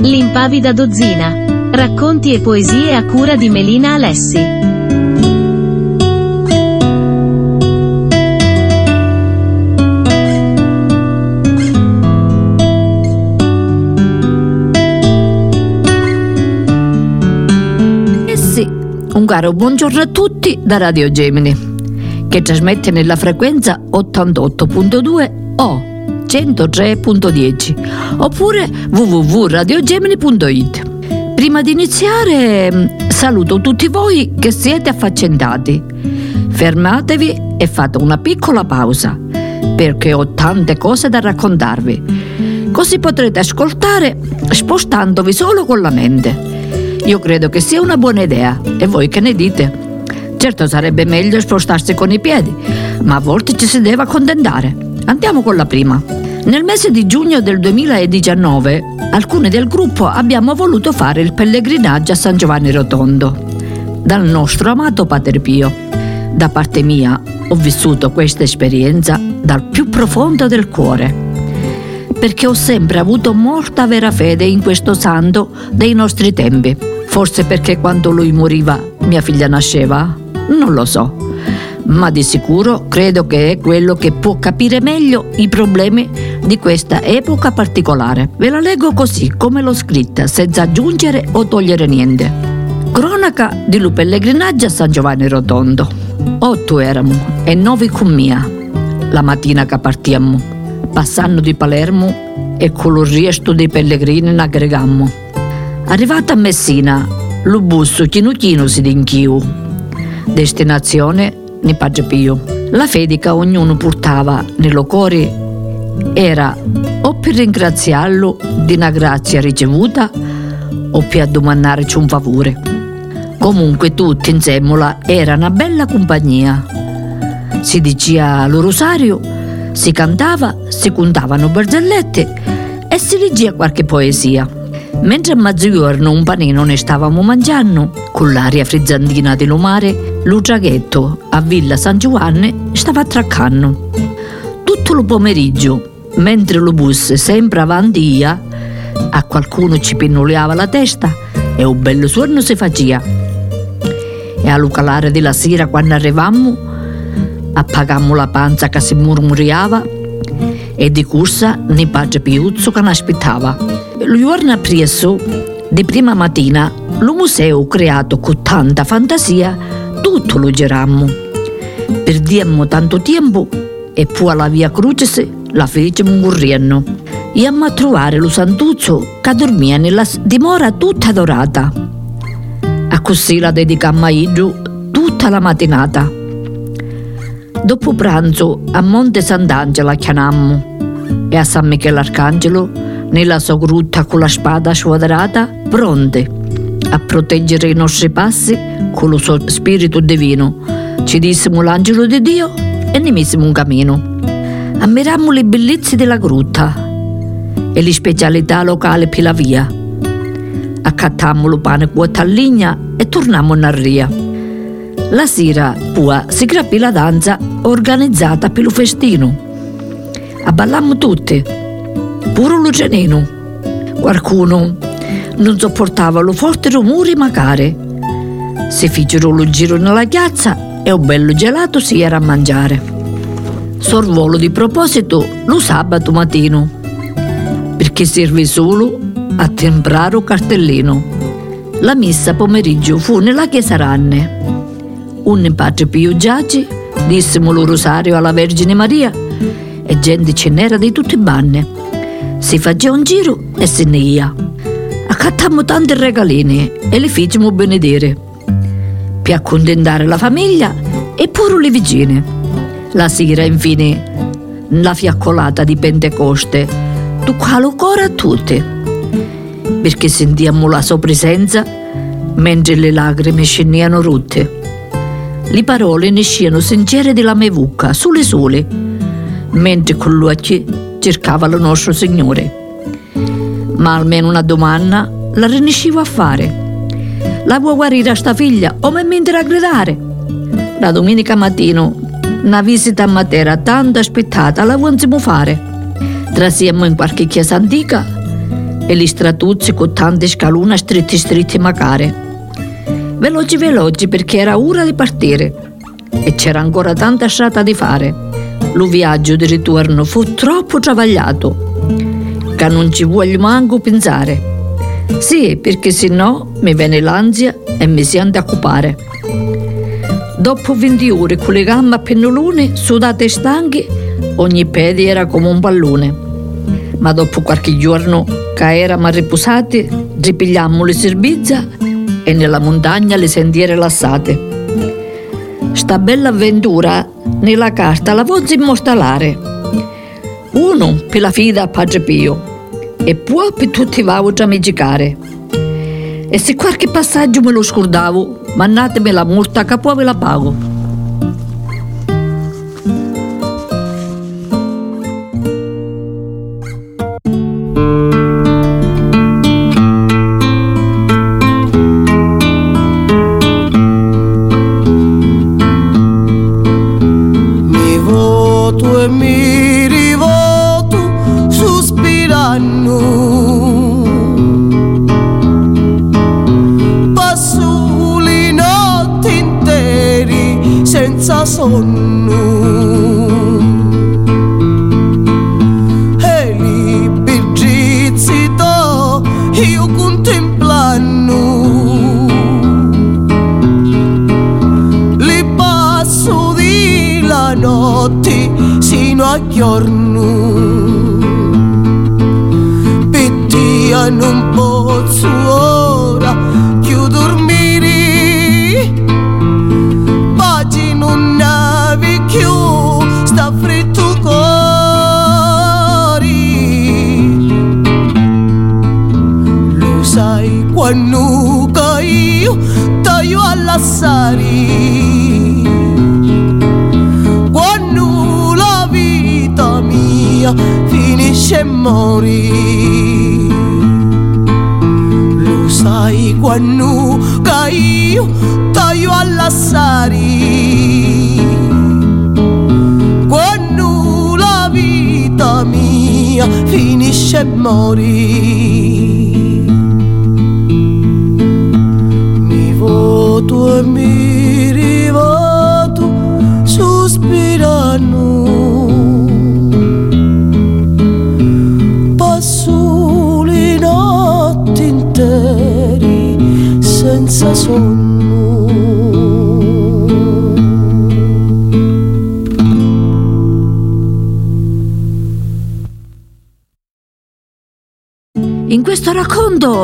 L'impavida dozzina. Racconti e poesie a cura di Melina Alessi. Eh un caro buongiorno a tutti da Radio Gemini, che trasmette nella frequenza 88.2 o 103.10 oppure www.radiogemini.it. Prima di iniziare mm, saluto tutti voi che siete affaccendati. Fermatevi e fate una piccola pausa perché ho tante cose da raccontarvi. Così potrete ascoltare spostandovi solo con la mente. Io credo che sia una buona idea. E voi che ne dite? Certo sarebbe meglio spostarsi con i piedi, ma a volte ci si deve accontentare. Andiamo con la prima. Nel mese di giugno del 2019, alcuni del gruppo abbiamo voluto fare il pellegrinaggio a San Giovanni Rotondo, dal nostro amato Padre Pio. Da parte mia, ho vissuto questa esperienza dal più profondo del cuore perché ho sempre avuto molta vera fede in questo santo dei nostri tempi. Forse perché quando lui moriva mia figlia nasceva? Non lo so. Ma di sicuro credo che è quello che può capire meglio i problemi di questa epoca particolare. Ve la leggo così come l'ho scritta, senza aggiungere o togliere niente. Cronaca di lu pellegrinaggio a San Giovanni Rotondo. Otto eramo e nove con mia. La mattina che partiamo passando di Palermo e con il resto dei pellegrini ne aggregammo. Arrivata a Messina, lo busso chino chino si d'inchiu. Destinazione ne Pio. La fede che ognuno portava nello cuore era o per ringraziarlo di una grazia ricevuta o per addomandarci un favore. Comunque tutti insieme era una bella compagnia. Si diceva lo rosario si cantava, si contavano barzellette e si leggeva qualche poesia. Mentre a mezzogiorno un panino ne stavamo mangiando, con l'aria frizzantina di mare, lo traghetto a Villa San Giovanni stava attraccando. Tutto il pomeriggio, mentre lo bus sempre avanti ia, a qualcuno ci pinnoleava la testa e un bello suono si faceva. E allo calare della sera, quando arrivammo, appagammo la panza che si murmuriava e di corsa ne padre Piuzzo che aspettava. Il giorno appresso, di prima mattina, lo museo creato con tanta fantasia, tutto lo girammo. Perdiamo tanto tempo e poi alla via Crucis la fecimo correndo. Iammo a trovare lo santuzzo che dormia nella dimora tutta dorata. A così la dedicammo a Idru tutta la mattinata. Dopo pranzo a Monte Sant'Angela chiamammo e a San Michele Arcangelo nella sua grutta con la spada squadrata, pronte a proteggere i nostri passi con lo suo spirito divino. Ci dissimo l'angelo di Dio e ne misimo un cammino. Ammirammo le bellezze della grutta e le specialità locali per la via. Accattammo lo pane cuoto a ligna e tornammo in arria. La sera poi si capì la danza organizzata per il festino. Abballammo tutti, pure Lucianino. Qualcuno non sopportava lo forte rumore magari. Si fecero lo giro nella piazza e un bello gelato si era a mangiare. Sorvolo di proposito lo sabato mattino, perché serve solo a temprare un cartellino. La messa pomeriggio fu nella chiesa Ranne un padre Pio Giaggi, dissimo lo rosario alla Vergine Maria e gente ce n'era di tutti i banne. Si faceva un giro e se ne ia. Accattammo tanti regalini e li facciamo benedire. Per accontentare la famiglia e pure le vicine. La sera, infine, la fiaccolata di Pentecoste, toccava il cuore a tutti, perché sentivamo la sua presenza mentre le lacrime scendevano rotte. Le parole ne sciano sincere della mia bucca, sulle sole, mentre con l'occhio cercava il nostro Signore. Ma almeno una domanda la rinescivo a fare. La vuoi guarire a sta figlia o mi mentre a gridare? La domenica mattina una visita a Matera tanto aspettata la volevamo fare. Trasiamo in qualche chiesa antica e gli stratuzzi con tante scalune stretti stretti macare. Veloci veloci perché era ora di partire e c'era ancora tanta strada di fare. Lo viaggio di ritorno fu troppo travagliato, che non ci voglio manco pensare. Sì, perché se no mi viene l'ansia e mi si anda a occupare. Dopo 20 ore con le gambe a pennolone, sudate e stanchi, ogni piede era come un pallone. Ma dopo qualche giorno che eravamo riposati, ripigliammo le servizia e nella montagna le sentiere lassate. Sta bella avventura nella carta la voglio immortalare. Uno per la fida a Padre Pio e poi per tutti i vauci a giocare. E se qualche passaggio me lo scordavo, mannatemi la multa che poi ve la pago. Non posso ora più dormire. Pace non navi più, sta freddo cuore. Lo sai quando che io taglio alla sari Quando la vita mia finisce e mori Lo sai quando che io taglio alla sari Quando la vita mia finisce e mori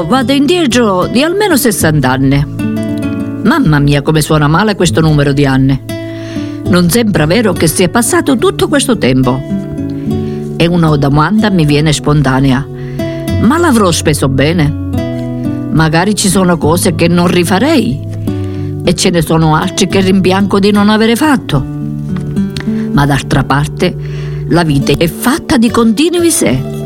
vado indietro di almeno 60 anni. Mamma mia come suona male questo numero di anni. Non sembra vero che sia passato tutto questo tempo. E una domanda mi viene spontanea. Ma l'avrò speso bene? Magari ci sono cose che non rifarei e ce ne sono altre che rimpiango di non avere fatto. Ma d'altra parte, la vita è fatta di continui sé.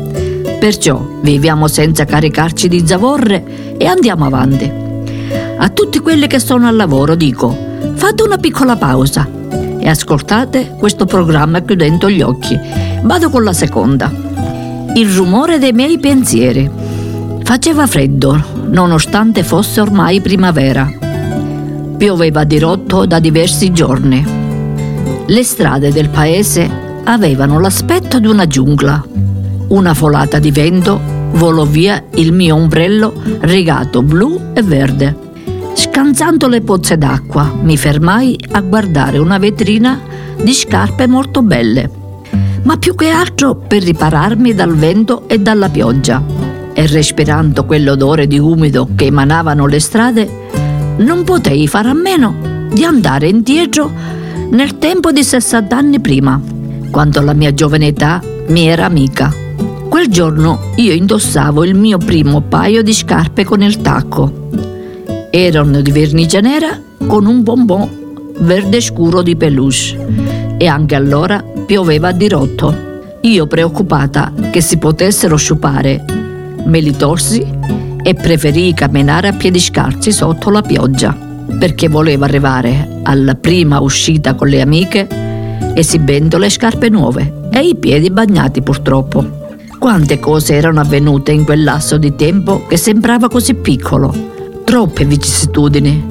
Perciò viviamo senza caricarci di zavorre e andiamo avanti. A tutti quelli che sono al lavoro dico, fate una piccola pausa e ascoltate questo programma chiudendo gli occhi. Vado con la seconda. Il rumore dei miei pensieri. Faceva freddo, nonostante fosse ormai primavera. Pioveva di rotto da diversi giorni. Le strade del paese avevano l'aspetto di una giungla. Una folata di vento volò via il mio ombrello rigato blu e verde. Scanzando le pozze d'acqua, mi fermai a guardare una vetrina di scarpe molto belle, ma più che altro per ripararmi dal vento e dalla pioggia. E respirando quell'odore di umido che emanavano le strade, non potei fare a meno di andare indietro nel tempo di 60 anni prima, quando la mia giovane età mi era amica. Quel giorno io indossavo il mio primo paio di scarpe con il tacco. Erano di vernice nera con un bonbon verde scuro di peluche e anche allora pioveva a dirotto. Io preoccupata che si potessero sciupare, me li tolsi e preferii camminare a piedi scarsi sotto la pioggia, perché volevo arrivare alla prima uscita con le amiche esibendo le scarpe nuove e i piedi bagnati purtroppo. Quante cose erano avvenute in quel lasso di tempo che sembrava così piccolo. Troppe vicissitudini,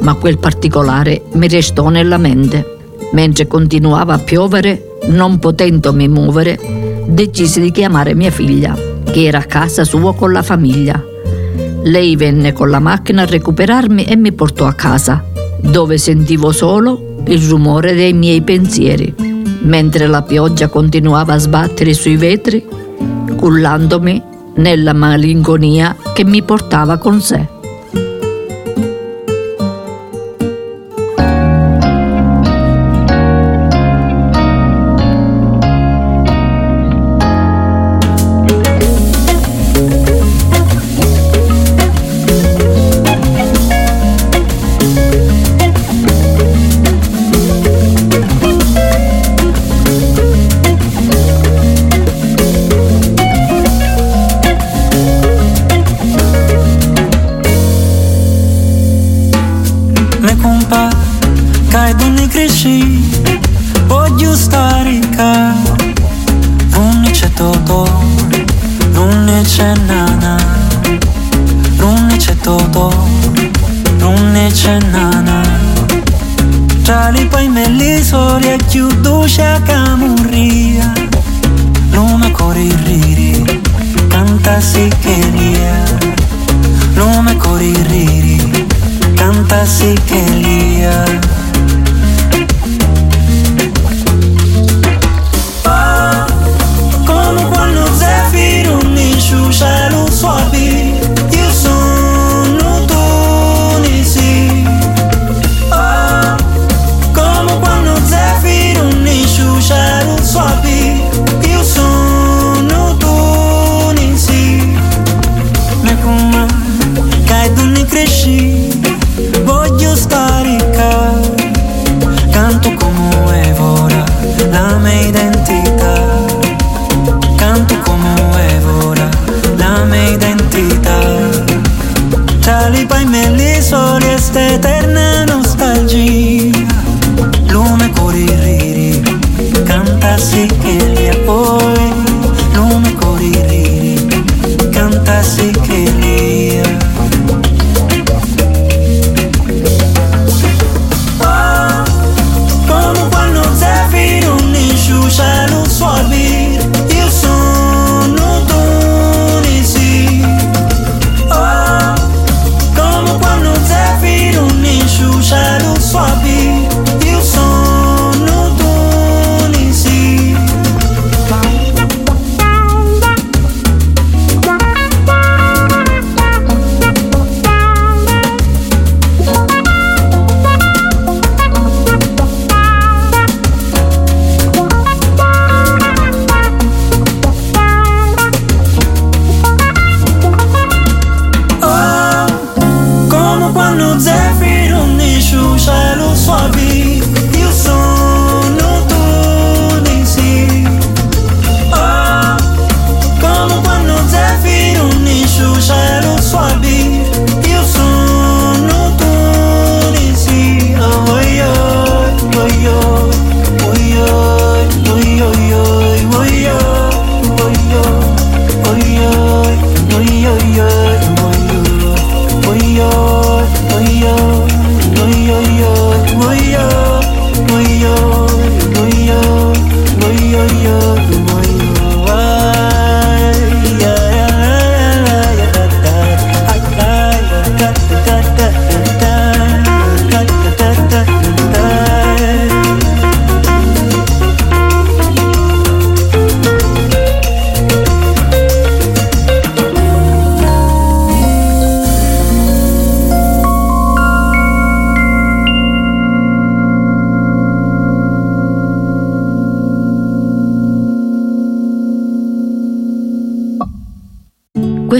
ma quel particolare mi restò nella mente. Mentre continuava a piovere, non potendomi muovere, decisi di chiamare mia figlia, che era a casa sua con la famiglia. Lei venne con la macchina a recuperarmi e mi portò a casa, dove sentivo solo il rumore dei miei pensieri, mentre la pioggia continuava a sbattere sui vetri, cullandomi nella malinconia che mi portava con sé.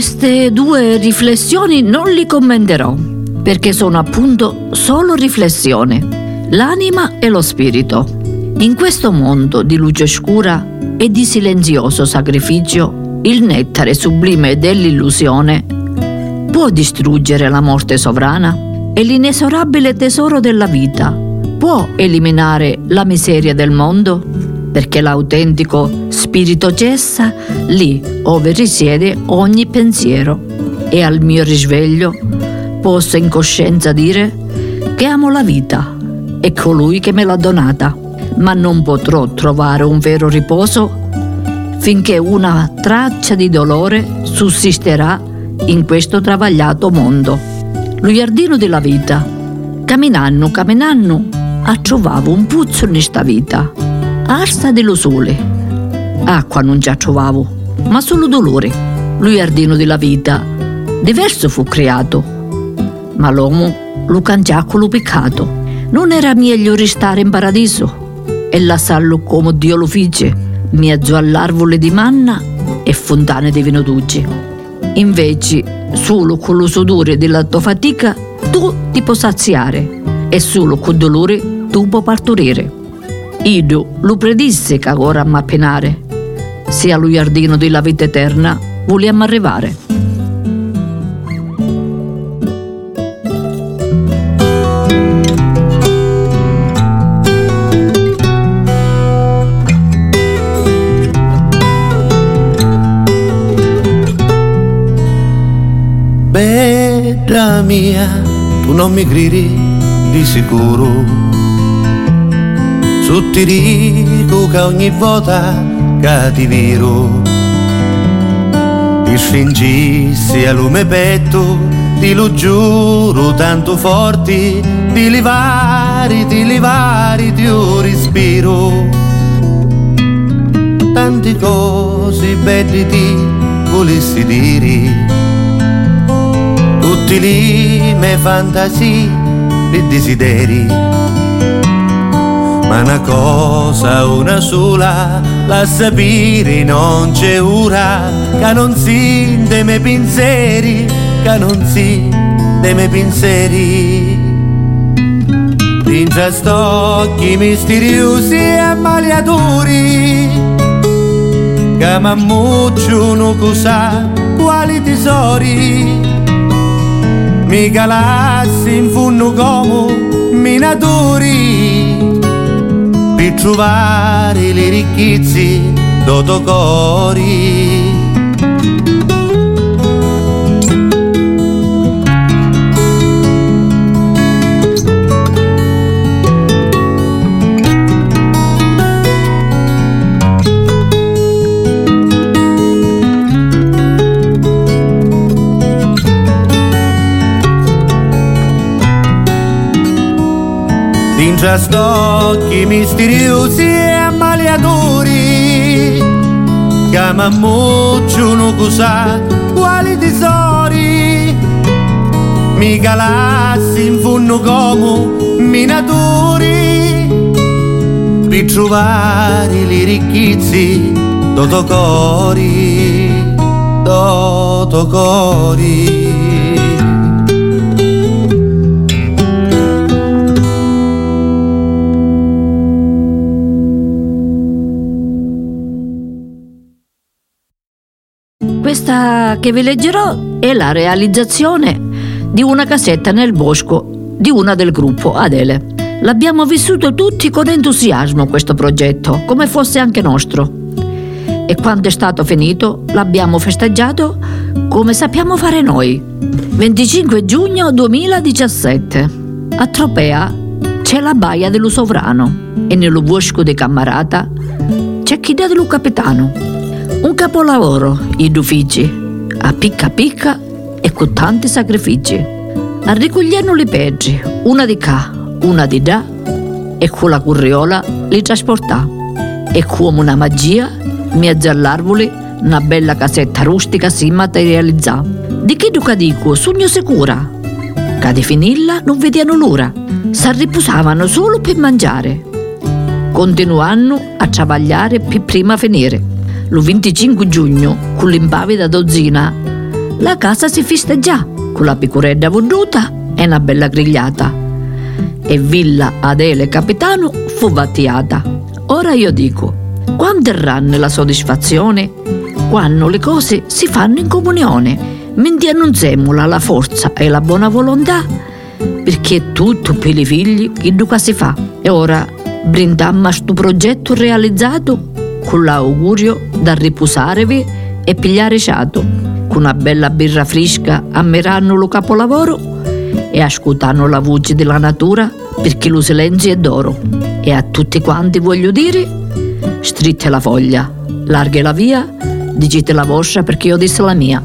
Queste due riflessioni non li commenterò, perché sono appunto solo riflessioni, l'anima e lo spirito. In questo mondo di luce scura e di silenzioso sacrificio, il nettare sublime dell'illusione può distruggere la morte sovrana e l'inesorabile tesoro della vita, può eliminare la miseria del mondo, perché l'autentico spirito cessa lì dove risiede ogni pensiero e al mio risveglio posso in coscienza dire che amo la vita e colui che me l'ha donata, ma non potrò trovare un vero riposo finché una traccia di dolore sussisterà in questo travagliato mondo. Lo giardino della vita, camminando, camminando, trovavo un puzzo in questa vita, arsa dello sole. Acqua non già trovavo, ma solo dolore. Lo giardino della vita, diverso fu creato, ma l'uomo lo cangiò con lo peccato. Non era meglio restare in paradiso e lasciarlo come Dio lo fece, mezzo all'arvole di manna e fontane di dolce. Invece, solo con lo sudore della tua fatica, tu ti puoi saziare e solo con dolore tu puoi partorire. Io lo predisse che ora a penare, se allo giardino della vita eterna vogliamo arrivare. Bella mia, tu non mi gridi di sicuro su ti che ogni volta che ti viro ti stringissi a lume petto ti lo giuro tanto forti di livari, di livari ti respiro. Tante cose belle ti volessi dire tutti le mie fantasie e desideri ma una cosa, una sola, la sapere non c'è ora, che non si dei miei pensieri, che non si dei miei pensieri. Dintre stocchi misteriosi e maliatori, che mammucciano cosa, quali tesori, mi calassi in funno come minatori per trovare le ricchezze d'Otocori. Stocchi misteriosi e ammaliatori che mammucciano cosa quali tesori. Mi calassi in funno come minatori per trovare le ricchezze d'Otocori d'Otocori Questa che vi leggerò è la realizzazione di una casetta nel bosco di una del gruppo Adele. L'abbiamo vissuto tutti con entusiasmo questo progetto, come fosse anche nostro. E quando è stato finito l'abbiamo festeggiato come sappiamo fare noi. 25 giugno 2017. A Tropea c'è la baia dello Sovrano e nello bosco di Cammarata c'è chi dello Capitano. Un capolavoro, i uffici, a picca picca e con tanti sacrifici. A ricogliendo le peggi, una di qua, una di là, e con la curriola li trasportà. E come una magia, mezzo all'arvole, una bella casetta rustica si materializzà. Di che duca dico, sogno sicura. Che finilla non vedevano l'ora. S'arriposavano solo per mangiare. Continuando a travagliare per prima finire lo 25 giugno, con l'impavida dozzina, la casa si festeggià con la picuredda venduta e una bella grigliata. E Villa Adele Capitano fu battiata. Ora io dico, quando erranno la soddisfazione? Quando le cose si fanno in comunione, mentre annunziamo la forza e la buona volontà perché è tutto per i figli che duca si fa. E ora brindammo a sto progetto realizzato con l'augurio da riposarevi e pigliare ciato, con una bella birra fresca ammirando lo capolavoro e ascoltando la voce della natura perché lo silenzio è d'oro. E a tutti quanti voglio dire, stritte la foglia, larghe la via, dicite la vostra perché io disse la mia.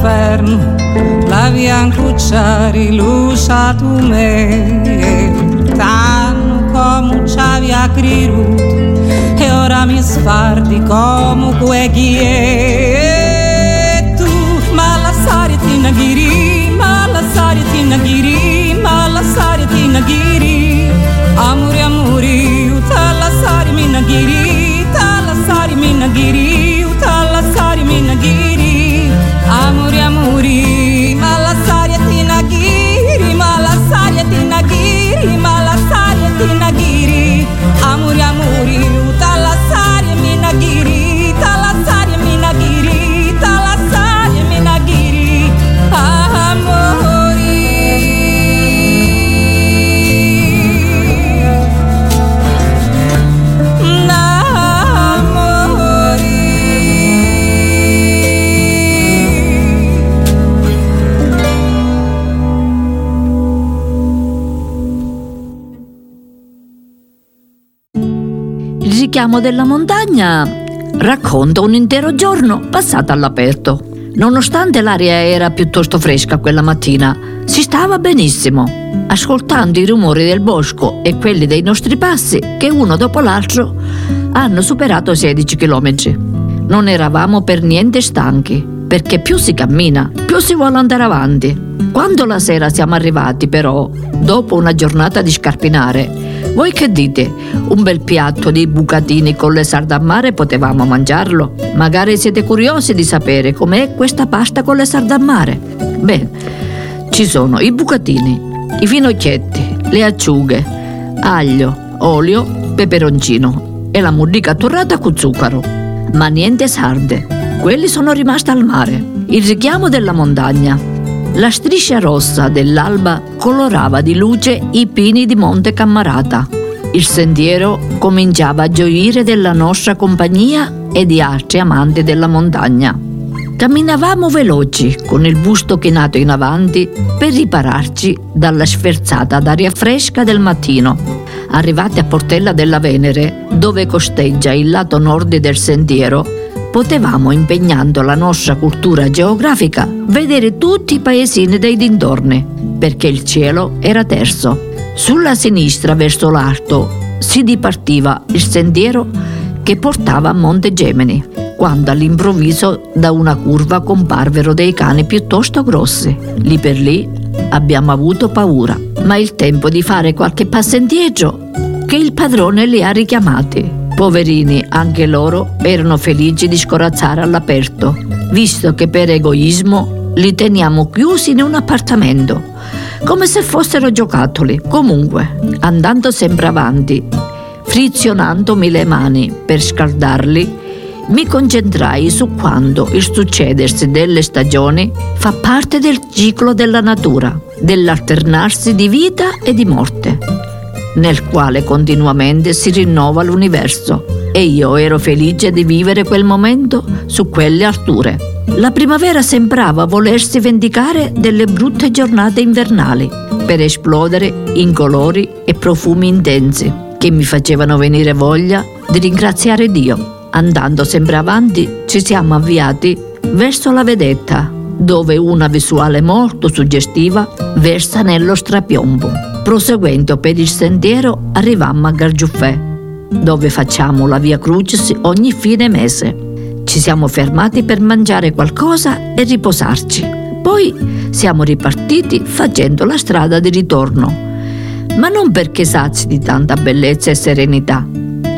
Inferno la biancucciari luscia tu me. Tanno come ci aveva creduto e ora mi sfardi come quei chi è tu ma la saria ti naghiri ma la saria ti naghiri ma la saria ti naghiri amore amore uta la saria mi naghiri Richiamo della montagna racconta un intero giorno passato all'aperto. Nonostante l'aria era piuttosto fresca quella mattina, si stava benissimo, ascoltando i rumori del bosco e quelli dei nostri passi che uno dopo l'altro hanno superato 16 chilometri. Non eravamo per niente stanchi, perché più si cammina, più si vuole andare avanti. Quando la sera siamo arrivati, però, dopo una giornata di scarpinare, voi che dite? Un bel piatto di bucatini con le sarde a mare potevamo mangiarlo? Magari siete curiosi di sapere com'è questa pasta con le sarde a mare? Bene, ci sono i bucatini, i finocchietti, le acciughe, aglio, olio, peperoncino e la murdica torrata con zucchero. Ma niente sarde, quelli sono rimasti al mare. Il richiamo della montagna. La striscia rossa dell'alba colorava di luce i pini di Monte Cammarata. Il sentiero cominciava a gioire della nostra compagnia e di altri amanti della montagna. Camminavamo veloci, con il busto chinato in avanti, per ripararci dalla sferzata d'aria fresca del mattino. Arrivati a Portella della Venere, dove costeggia il lato nord del sentiero, potevamo, impegnando la nostra cultura geografica, vedere tutti i paesini dei dintorni, perché il cielo era terzo. Sulla sinistra, verso l'alto, si dipartiva il sentiero che portava a Monte Gemini, quando all'improvviso da una curva comparvero dei cani piuttosto grossi. Lì per lì abbiamo avuto paura, ma il tempo di fare qualche passo indietro che il padrone li ha richiamati. Poverini, anche loro erano felici di scorazzare all'aperto, visto che per egoismo li teniamo chiusi in un appartamento, come se fossero giocattoli. Comunque, andando sempre avanti, frizionandomi le mani per scaldarli, mi concentrai su quando il succedersi delle stagioni fa parte del ciclo della natura, dell'alternarsi di vita e di morte. Nel quale continuamente si rinnova l'universo e io ero felice di vivere quel momento su quelle alture. La primavera sembrava volersi vendicare delle brutte giornate invernali per esplodere in colori e profumi intensi che mi facevano venire voglia di ringraziare Dio. Andando sempre avanti ci siamo avviati verso la vedetta, dove una visuale molto suggestiva versa nello strapiombo. Proseguendo per il sentiero arrivammo a Gargiuffè, dove facciamo la via Crucis ogni fine mese. Ci siamo fermati per mangiare qualcosa e riposarci. Poi siamo ripartiti facendo la strada di ritorno, ma non perché sazi di tanta bellezza e serenità,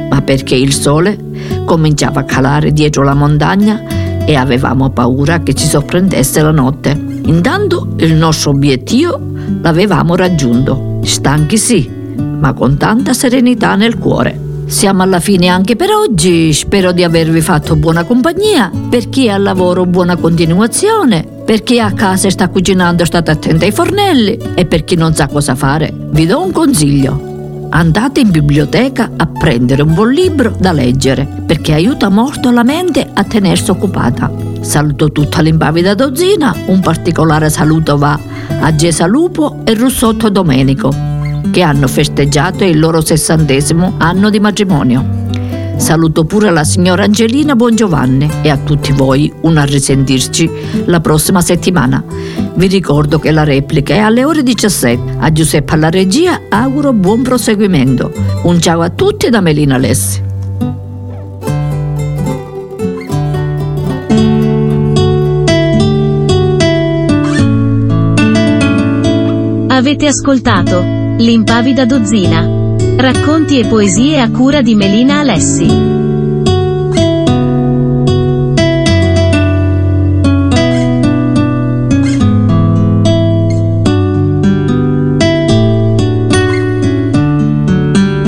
ma perché il sole cominciava a calare dietro la montagna e avevamo paura che ci sorprendesse la notte. Intanto il nostro obiettivo l'avevamo raggiunto, stanchi sì, ma con tanta serenità nel cuore. Siamo alla fine anche per oggi, spero di avervi fatto buona compagnia, per chi è al lavoro buona continuazione, per chi è a casa e sta cucinando state attenti ai fornelli e per chi non sa cosa fare vi do un consiglio. Andate in biblioteca a prendere un buon libro da leggere perché aiuta molto la mente a tenersi occupata. Saluto tutta l'impavida dozzina, un particolare saluto va a Gesa Lupo e Russotto Domenico che hanno festeggiato il loro sessantesimo anno di matrimonio. Saluto pure la signora Angelina Bongiovanni e a tutti voi un a risentirci la prossima settimana. Vi ricordo che la replica è alle ore 17. A Giuseppe alla regia auguro buon proseguimento. Un ciao a tutti da Melina Lessi. Avete ascoltato L'impavida dozzina. Racconti e poesie a cura di Melina Alessi.